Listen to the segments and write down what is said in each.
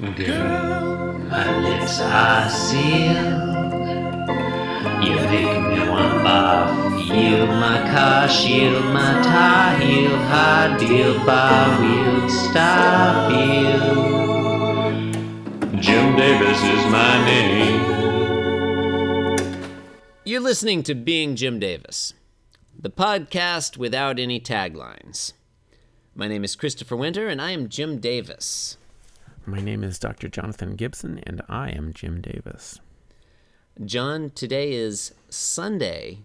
Girl, my lips are sealed. You make me want barf. Yield my car, shield my tie, heel, high deal, bar wheel, stop you. Jim Davis is my name. You're listening to Being Jim Davis, the podcast without any taglines. My name is Christopher Winter, and I am Jim Davis. My name is Dr. Jonathan Gibson, and I am Jim Davis. John, today is Sunday,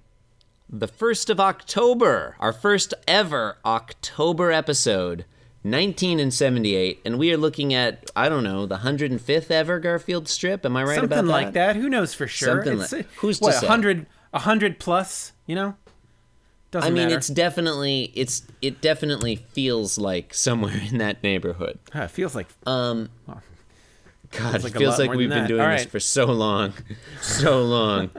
the 1st of October, our first ever October episode, 19 and 78, and we are looking at, I don't know, the 105th ever Garfield strip. Am I right Something about that? like that. Who knows for sure? Something It's, like- who's to what, say? a hundred, a hundred plus? You know, doesn't I mean, matter. it's definitely it's it definitely feels like somewhere in that neighborhood. Ah, it feels like Um, Well, God, like it feels like we've been that. doing All this right. for so long, so long.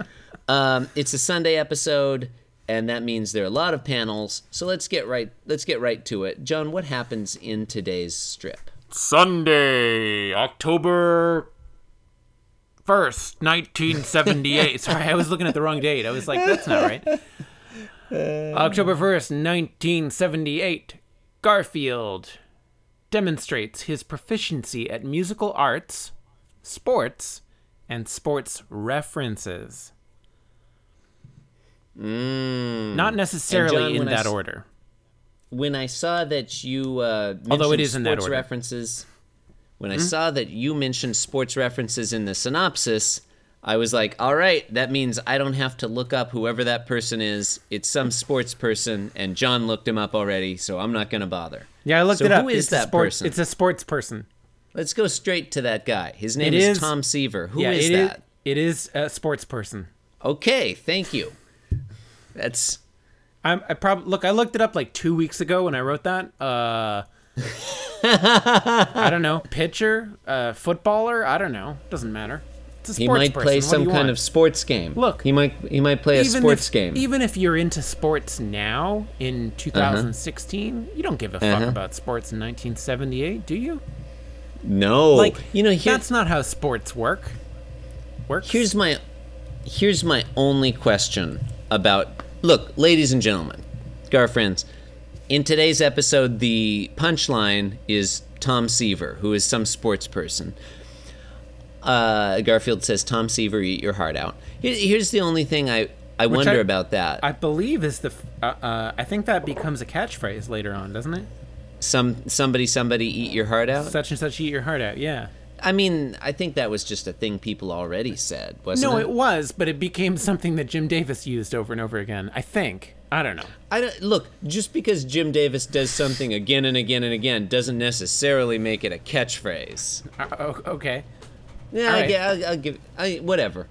um, it's a Sunday episode, and that means there are a lot of panels. So let's get right let's get right to it. John, what happens in today's strip? Sunday, October first, nineteen seventy-eight. Sorry, I was looking at the wrong date. I was like, that's not right. October first, nineteen seventy-eight. Garfield demonstrates his proficiency at musical arts, sports, and sports references. Not necessarily John, in that s- order. When I saw that you uh, Although it mentioned is in that sports order. Hmm? references, when I saw that you mentioned sports references in the synopsis, I was like, all right, that means I don't have to look up whoever that person is. It's some sports person, and John looked him up already, so I'm not going to bother. Yeah, I looked So it up. who is it's that sports, person? It's a sports person. Let's go straight to that guy. His name It is, is- Tom Seaver. Who is yeah, it is- that? it is a sports person. Okay, thank you. That's I'm, I probably look. I looked it up like two weeks ago when I wrote that. Uh, I don't know, pitcher, uh, footballer. I don't know. Doesn't matter. It's a sports he might person. play What some kind of sports game. Look, he might he might play a sports if, game. Even if you're into sports now in 2016, you don't give a fuck Uh-huh. about sports in 1978, do you? no, Like, you know, here, that's not how sports work. Works. here's my here's my only question about look ladies and gentlemen gar friends in today's episode the punchline is tom seaver who is some sports person uh, garfield says tom seaver eat your heart out Here, here's the only thing i i Which wonder I- about that I believe is the. Uh, uh, I think that becomes a catchphrase later on, doesn't it? some somebody somebody eat your heart out Such and such eat your heart out. Yeah. i mean i think that was just a thing people already said wasn't No, it it was, but it became something that Jim Davis used over and over again. I think. I don't know. I don't look just because Jim Davis does something again and again and again doesn't necessarily make it a catchphrase. Uh, okay. Yeah, All I, right. get- I'll, I'll give I whatever.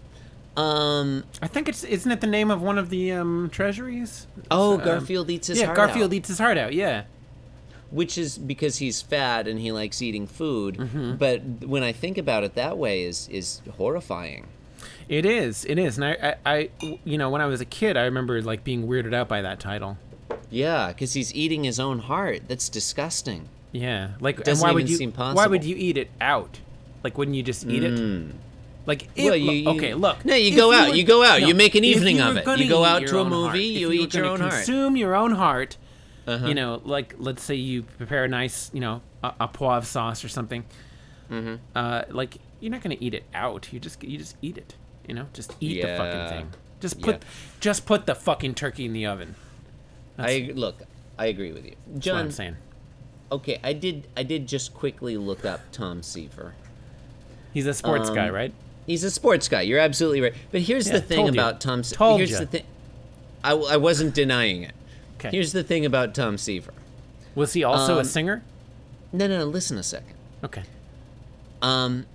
Um. I think it's isn't it the name of one of the um, treasuries? Oh, Um, Garfield eats his yeah, heart Garfield out, eats his heart out. Yeah. which is because he's fat and he likes eating food. Mm-hmm. But when I think about it that way, is is horrifying. It is. It is. And I, I, I, you know, when I was a kid, I remember like being weirded out by that title. Yeah, because he's eating his own heart. That's disgusting. Yeah. Like, and Doesn't why would you? seem Why would you eat it out? Like, wouldn't you just eat it? Like, it, Well, you- you- okay, look. No, you if go out, were- you go out, you make an evening of it. You go out to a movie, heart, you if eat your gonna own heart. Uh-huh. Consume your own heart. You know, like let's say you prepare a nice, you know, a, a poivre sauce or something. Mm-hmm. Uh, like you're not gonna eat it out. You just you just eat it. You know, just eat the fucking thing. Just put Yeah. just put the fucking turkey in the oven. I look. I agree with you, That's what John. I'm saying. Okay, I did. I did just quickly look up Tom Seaver. He's a sports guy, Um, right? He's a sports guy. You're absolutely right. But here's Yeah, the thing told you. about Tom. Se- Told here's ya. the thing. I, I wasn't denying it. Okay. Here's the thing about Tom Seaver. Was he also a um, singer? No, no, no. Listen a second. Okay. Um,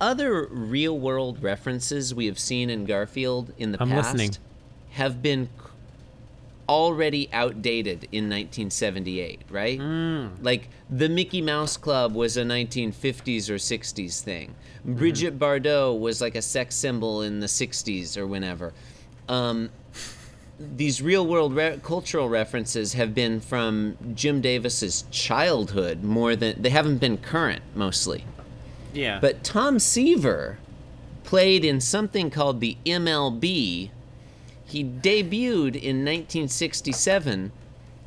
other real world references we have seen in Garfield in the I'm past listening. have been already outdated in 1978, right? Hmm. Like the Mickey Mouse Club was a 1950s or 60s thing. Mm-hmm. Brigitte Bardot was like a sex symbol in the 60s or whenever. Um, these real world re- cultural references have been from Jim Davis's childhood more than they haven't been current mostly. Yeah. But Tom Seaver played in something called the MLB. He debuted in 1967,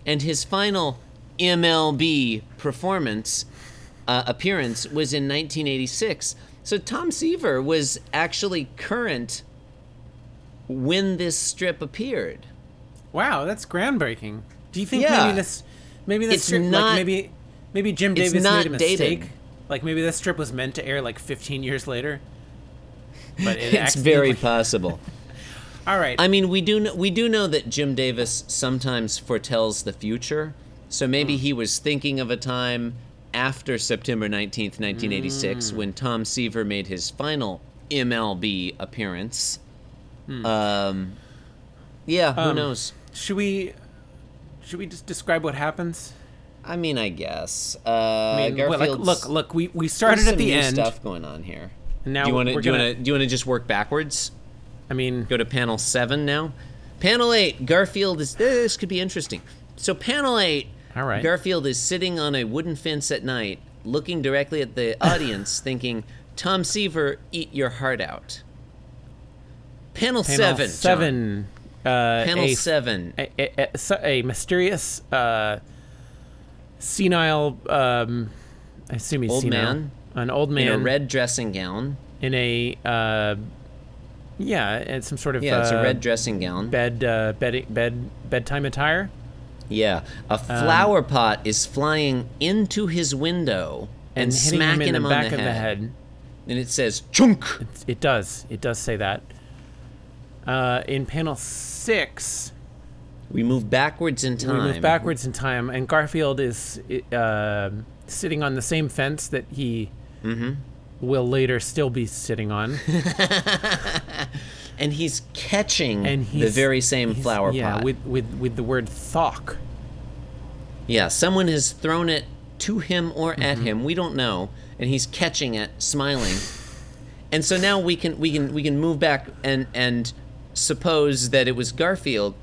and his final MLB performance uh, appearance was in 1986. So Tom Seaver was actually current when this strip appeared. Wow, that's groundbreaking. Do you think Yeah. maybe this, maybe this It's strip, not- like maybe, maybe Jim Davis made a mistake? dated. Like maybe this strip was meant to air like 15 years later. But it It's very possible. All right. I mean, we do know, we do know that Jim Davis sometimes foretells the future. So maybe he was thinking of a time after September 19th, 1986 when Tom Seaver made his final MLB appearance. Um yeah, who Um, knows? should we, should we just describe what happens? I mean, I guess. Uh I mean, well, like, look, look, we we started at the end. stuff going on here. And now do you want to we're do you gonna- want to do you want to just work backwards? I mean, Go to panel seven now. Panel eight, Garfield is. This could be interesting. So panel eight, All right. Garfield is sitting on a wooden fence at night, looking directly at the audience, thinking, "Tom Seaver, eat your heart out." Panel, panel seven. Seven. Uh, Panel a, seven. A, a, a, a mysterious, uh, senile. Um, I assume he's Old senile. man? An old man in a red dressing gown. in a uh, yeah, and some sort of Yeah, it's a uh, red dressing gown. bed uh, bed bed bedtime attire. Yeah, a Um, flower pot is flying into his window and, And, smacking him in the on back the of the head. And it says "chunk." It does. It does say that. Uh, in panel six, We move backwards in time. we move backwards in time, and Garfield is uh, sitting on the same fence that he Mm-hmm. will later still be sitting on. and he's catching And he's the very same flower yeah, pot. with with with the word "thok." yeah, someone has thrown it to him or at Mm-hmm. him. We don't know, and he's catching it, smiling. and so now we can we can we can move back and and suppose that it was Garfield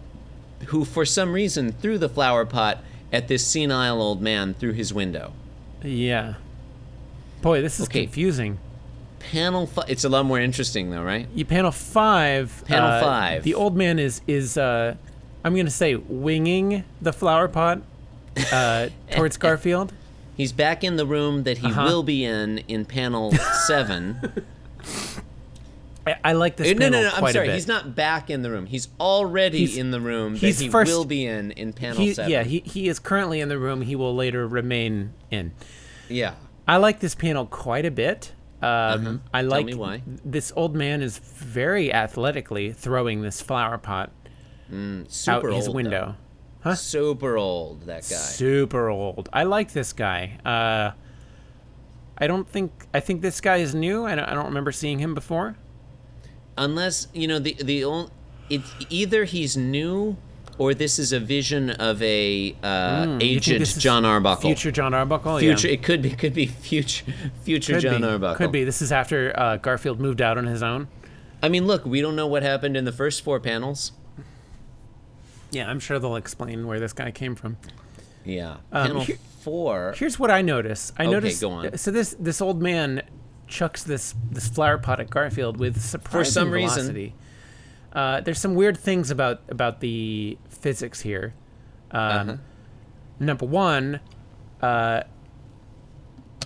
who, for some reason, threw the flower pot at this senile old man through his window. Yeah. Boy, this is Okay. confusing. Panel. Fi- it's a lot more interesting, though, right? You panel five. Panel uh, five. The old man is is uh, I'm gonna say winging the flower pot uh, towards Garfield. He's back in the room that he Uh-huh. will be in in panel seven. I, I like this Uh, no, no, no. I'm sorry. He's not back in the room. He's already He's- in the room he's that he first- will be in in panel He, seven. yeah, he, he is currently in the room. He will later remain in. yeah. I like this panel quite a bit. Um, I like Uh-huh. me why. this old man is very athletically throwing this flower pot Super out his window. though. Super old. That guy. Super old. I like this guy. Uh, I don't think I think this guy is new. I don't, I don't remember seeing him before. Unless you know the the only it's either he's new or this is a vision of a uh, You think aged this is John Arbuckle. Future John Arbuckle. Future. Yeah. It could be. Could be future. Future Could John be. Arbuckle. Could be. This is after uh, Garfield moved out on his own. I mean, look. We don't know what happened in the first four panels. Yeah, I'm sure they'll explain where this guy came from. Yeah. Um, Panel here- four. Here's what I notice. I Okay, notice. go on. So this this old man chucks this this flower pot at Garfield with surprising some reason. Uh, there's some weird things about about the physics here. Um, Uh-huh. Number one, uh,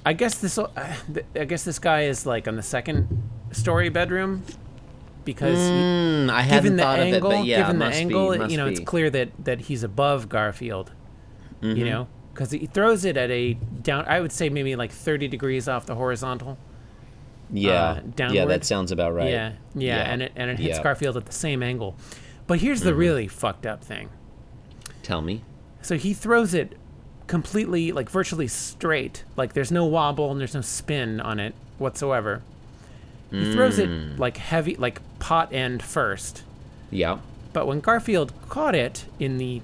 I guess this uh, I guess this guy is like on the second story bedroom because he- Hmm, I the thought angle, of it, but yeah, given the angle, be, you know, it's clear that that he's above Garfield. You Mm-hmm. know, because he throws it at a down. I would say maybe like thirty degrees off the horizontal. Yeah, uh, yeah, that sounds about right. Yeah, yeah, and it and it hits yeah. Garfield at the same angle. But here's Mm-hmm. the really fucked up thing. Tell me. So he throws it completely, like virtually straight. Like there's no wobble and there's no spin on it whatsoever. He throws it Mm. like heavy, like pot end first. Yeah. But when Garfield caught it in the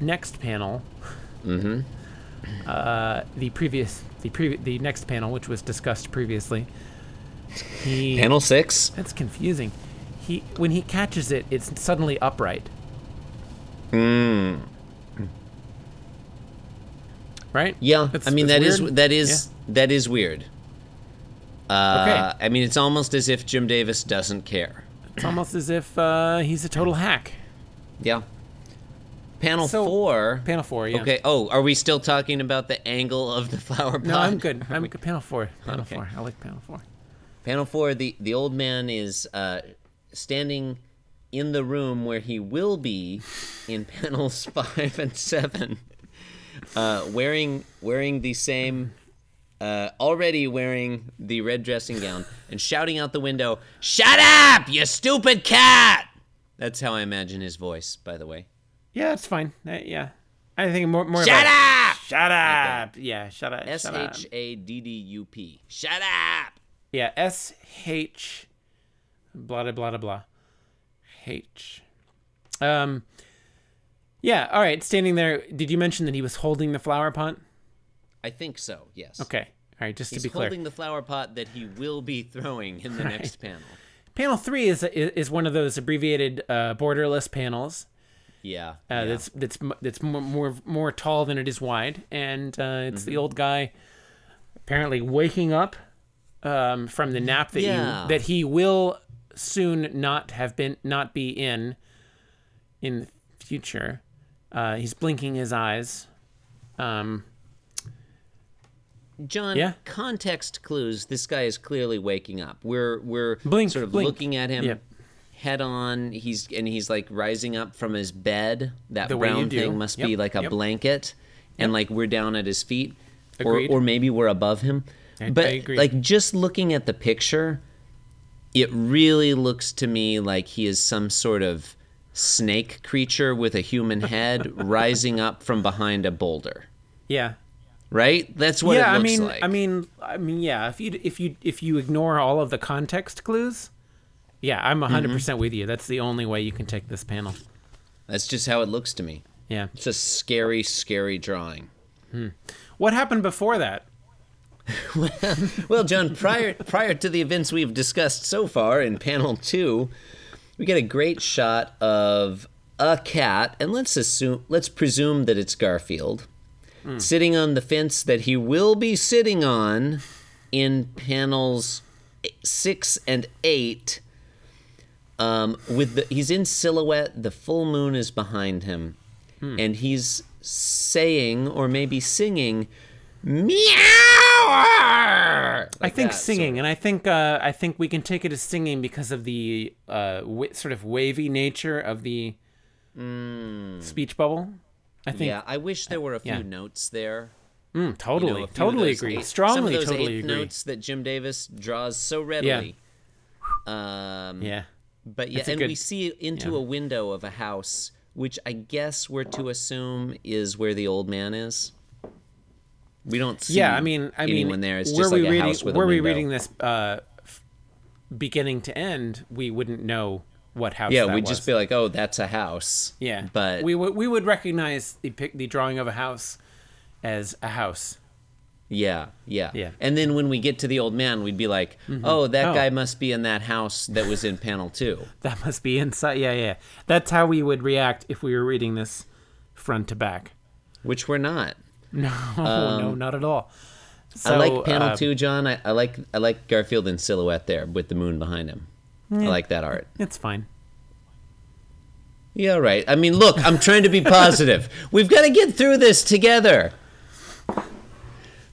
next panel, Mm-hmm. uh, the previous, the previous, the next panel, which was discussed previously, he Panel six. that's confusing. He when he catches it, it's suddenly upright. Mm. Right? Yeah, I mean that is weird. that is that is weird. Uh, I mean, it's almost as if Jim Davis doesn't care. It's almost as if uh, he's a total hack. Yeah. Panel So- four. Panel four, yeah. Okay. Oh, are we still talking about the angle of the flower pot? No, I'm good. I'm good. Panel four. Panel Okay. four. I like panel four. Panel four. The the old man is uh, standing in the room where he will be in panels five and seven, uh, wearing wearing the same. Uh, already wearing the red dressing gown and shouting out the window, "Shut up, you stupid cat!" That's how I imagine his voice, by the way. Yeah, it's fine. Uh, yeah, I think more more. Shut about, up! Shut up! Yeah, shut up. S. H A D D U P. Shut up! Yeah, S H. Blah blah blah blah. H. Um. Yeah. All right. Standing there. Did you mention that he was holding the flower pot? I think so. Yes. Okay. All right. Just He's to be clear. He's holding the flower pot that he will be throwing in the next panel. Panel three is is one of those abbreviated uh, borderless panels. Yeah. Uh, yeah. That's that's that's more, more more tall than it is wide, and uh, it's Mm-hmm. the old guy apparently waking up um, from the nap that Yeah. you that he will soon not have been not be in in the future. Uh, he's blinking his eyes. Um, John. Yeah? Context clues. This guy is clearly waking up. We're we're Blink, sort of blink. looking at him. Yeah. Head on, he's and he's like rising up from his bed. That The brown thing must be like a yep. blanket, and like we're down at his feet, or or maybe we're above him. I- but I like just looking at the picture, it really looks to me like he is some sort of snake creature with a human head rising up from behind a boulder. yeah. Right? That's what yeah, it I looks mean, like. I mean, I mean, yeah. If you if you if you ignore all of the context clues, yeah, I'm 100 Mm-hmm. percent with you. That's the only way you can take this panel. That's just how it looks to me. Yeah. It's a scary, scary drawing. What happened before that? Well, John, prior prior to the events we've discussed so far in panel two, we get a great shot of a cat, and let's assume let's presume that it's Garfield. Sitting on the fence that he will be sitting on in panels six and eight. Um, with the he's in silhouette, the full moon is behind him, and he's saying or maybe singing, meow. I think singing, and I think uh, I think we can take it as singing because of the uh, w- sort of wavy nature of the speech bubble. I think Yeah, I wish there were a few yeah. notes there. mm, You know, totally, totally agree. eighth- Strongly, some of those totally eighth agree. notes that Jim Davis draws so readily. Um, Yeah, But yeah, and good- we see into yeah. a window of a house, which I guess we're to assume is where the old man is. We don't see. yeah. I mean, I mean, anyone there. It's were just like we a reading? house with were a we reading this uh, f- beginning to end? We wouldn't know what house. Yeah, we'd was. just be like, "Oh, that's a house." Yeah, but we would we would recognize the pic, the drawing of a house as a house. Yeah, yeah, Yeah. And then when we get to the old man, we'd be like, "Oh, that Oh. guy must be in that house that was in panel two. That must be inside. Yeah, yeah. That's how we would react if we were reading this front to back. which we're not. No, no, not at all. So, Um, I like panel uh, two, John. I, I like I like Garfield in silhouette there with the moon behind him. I like that art. It's fine. Yeah, right. I mean, look, I'm trying to be positive. We've got to get through this together.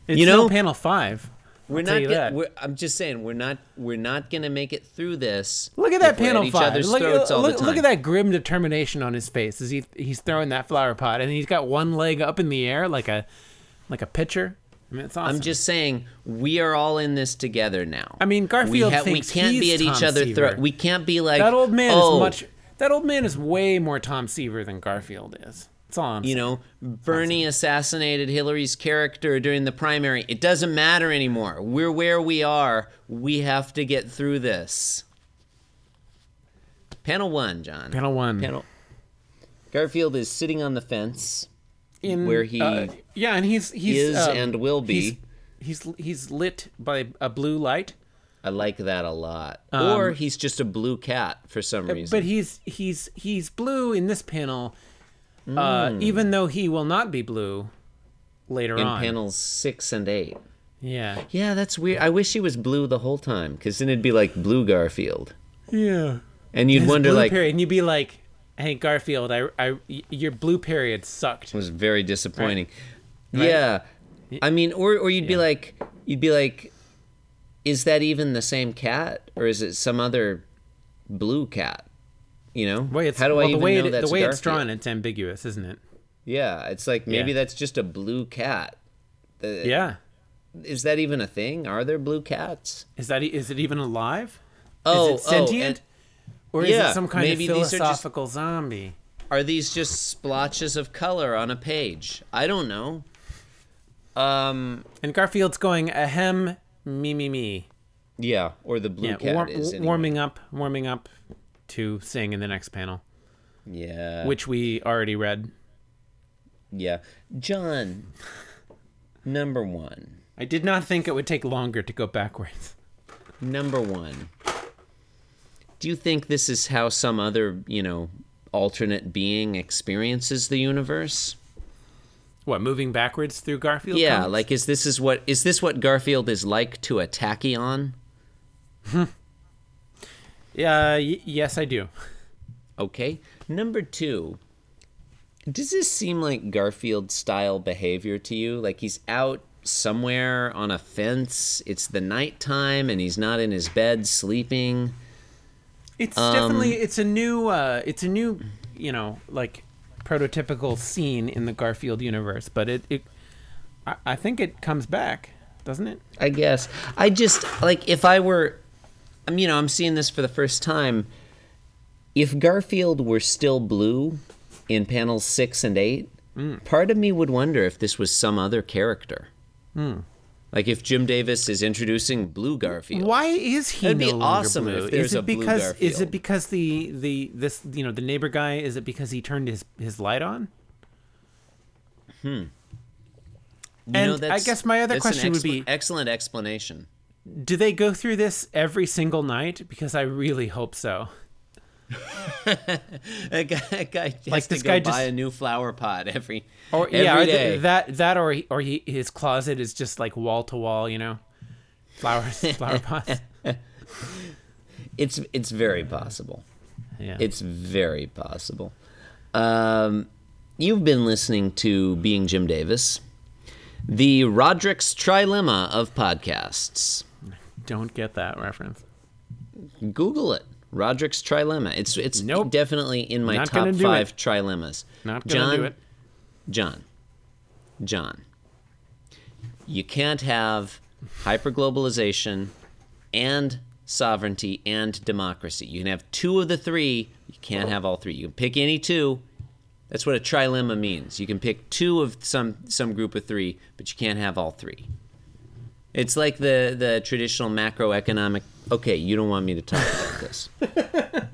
It's You no know- panel five. We're not. Get, we're, I'm just saying we're not. We're not gonna make it through this. Look at that panel at five. Look, look, look at that grim determination on his face as he he's throwing that flower pot, and he's got one leg up in the air like a like a pitcher. I mean, it's awesome. I'm just saying we are all in this together now. I mean, Garfield we, ha- we can't be at each other's throat. We can't be like that old man oh, is much. That old man is way more Tom Seaver than Garfield is. That's all I'm You saying. know, Bernie assassinated Hillary's character during the primary. It doesn't matter anymore. We're where we are. We have to get through this. Panel one, John. Panel one. Panel. Garfield is sitting on the fence in where he uh, yeah, and he's he's is um, and will be. He's, he's he's lit by a blue light, I like that a lot. or he's just a blue cat for some reason. Um, but he's he's he's blue in this panel, uh, even though he will not be blue later in on. panels six and eight. Yeah. Yeah, that's weird. I wish he was blue the whole time, because then it'd be like Blue Garfield, Yeah. and you'd His wonder like period, and you'd be like, "Hey Garfield, I, I, y- your blue period sucked." it was very disappointing. Right. Yeah, I mean, or or you'd be like, you'd be like, is that even the same cat, or is it some other blue cat? You know, Way it's, how do well, I the even way know it, that's the way it's drawn, it's ambiguous, isn't it? Yeah, it's like maybe Yeah. that's just a blue cat. The- Yeah. is that even a thing? Are there blue cats? Is that e- it even alive? Oh, is it sentient? oh, or is yeah, it some kind of these are just- philosophical zombie? are these just splotches of color on a page? I don't know. Um, And Garfield's going ahem, me, me, me. yeah, or the blue Yeah, cat war- is anyway. warming up, warming up to sing in the next panel, Yeah, which we already read. yeah, John. Number one. I did not think it would take longer to go backwards. Number one. Do you think this is how some other, you know, alternate being experiences the universe? What, moving backwards through Garfield? yeah, comics? like is this is what is this what Garfield is like to a tachyon? Yeah, y- yes, I do. Okay. Number two. Does this seem like Garfield style behavior to you? Like he's out somewhere on a fence, it's the nighttime and he's not in his bed sleeping. It's Um, definitely it's a new uh it's a new you know like prototypical scene in the Garfield universe, but it, it I, I think it comes back, doesn't it? I guess. I just like if I were I'm you know, I'm seeing this for the first time. If Garfield were still blue in panels 6 and 8, hmm. part of me would wonder if this was some other character. Hmm. Like if Jim Davis is introducing Blue Garfield. Why is he That'd be no longer awesome blue? if there's is it a blue because is it because the the this you know the neighbor guy is it because he turned his his light on? Hmm. You And know, I guess my other question would be- excellent explanation. Do they go through this every single night? Because I really hope so. That guy, that guy Like, to this guy buy just- a new flower pot every Or every yeah, day. that that or he, or he, his closet is just like wall to wall, you know, flowers, flower pots. It's it's very possible. Yeah, It's very possible. Um, you've been listening to Being Jim Davis, the Rodrik's Trilemma of podcasts. Don't get that reference. Google it. Rodrik's Trilemma. It's it's Nope. definitely in my Not top five it. trilemmas. Not gonna John, do it. John, John, you can't have hyperglobalization and sovereignty and democracy. You can have two of the three. You can't have all three. You can pick any two. That's what a trilemma means. You can pick two of some some group of three, but you can't have all three. It's like the the traditional macroeconomic. Okay, you don't want me to talk about this.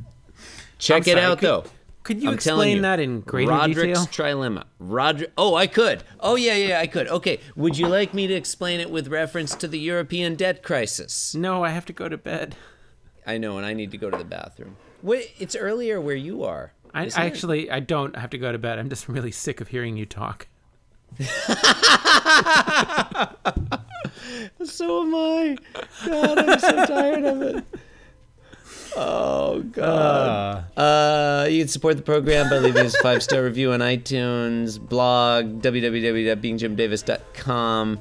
Check it out could- though. Could you I'm explain you, that in greater Rodrik's detail? trilemma. Rodrik. Oh, I could. Oh, yeah, yeah, I could. Okay. Would you like me to explain it with reference to the European debt crisis? No, I have to go to bed. I know, and I need to go to the bathroom. Wait, it's earlier where you are. I, I actually I don't have to go to bed. I'm just really sick of hearing you talk. So am I. God, I'm so tired of it. Oh God. Uh, you can support the program by leaving us a five star review on iTunes, blog www.beingjimdavis.com.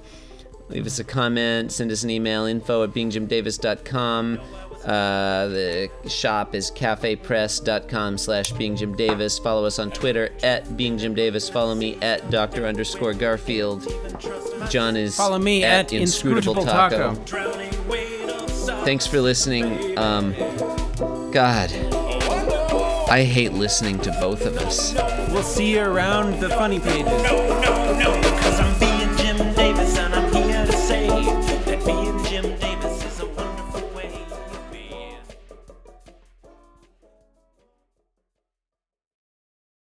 Leave us a comment, send us an email, info at beingjimdavis.com. Uh, the shop is cafepress.com slash beingjimdavis. Follow us on Twitter at beingjimdavis. Follow me at Dr. underscore Garfield. John is Follow me at Inscrutable Taco. Thanks for listening. Um, God, I hate listening to both of us. We'll see you around the funny pages. no, no, no, cause I'm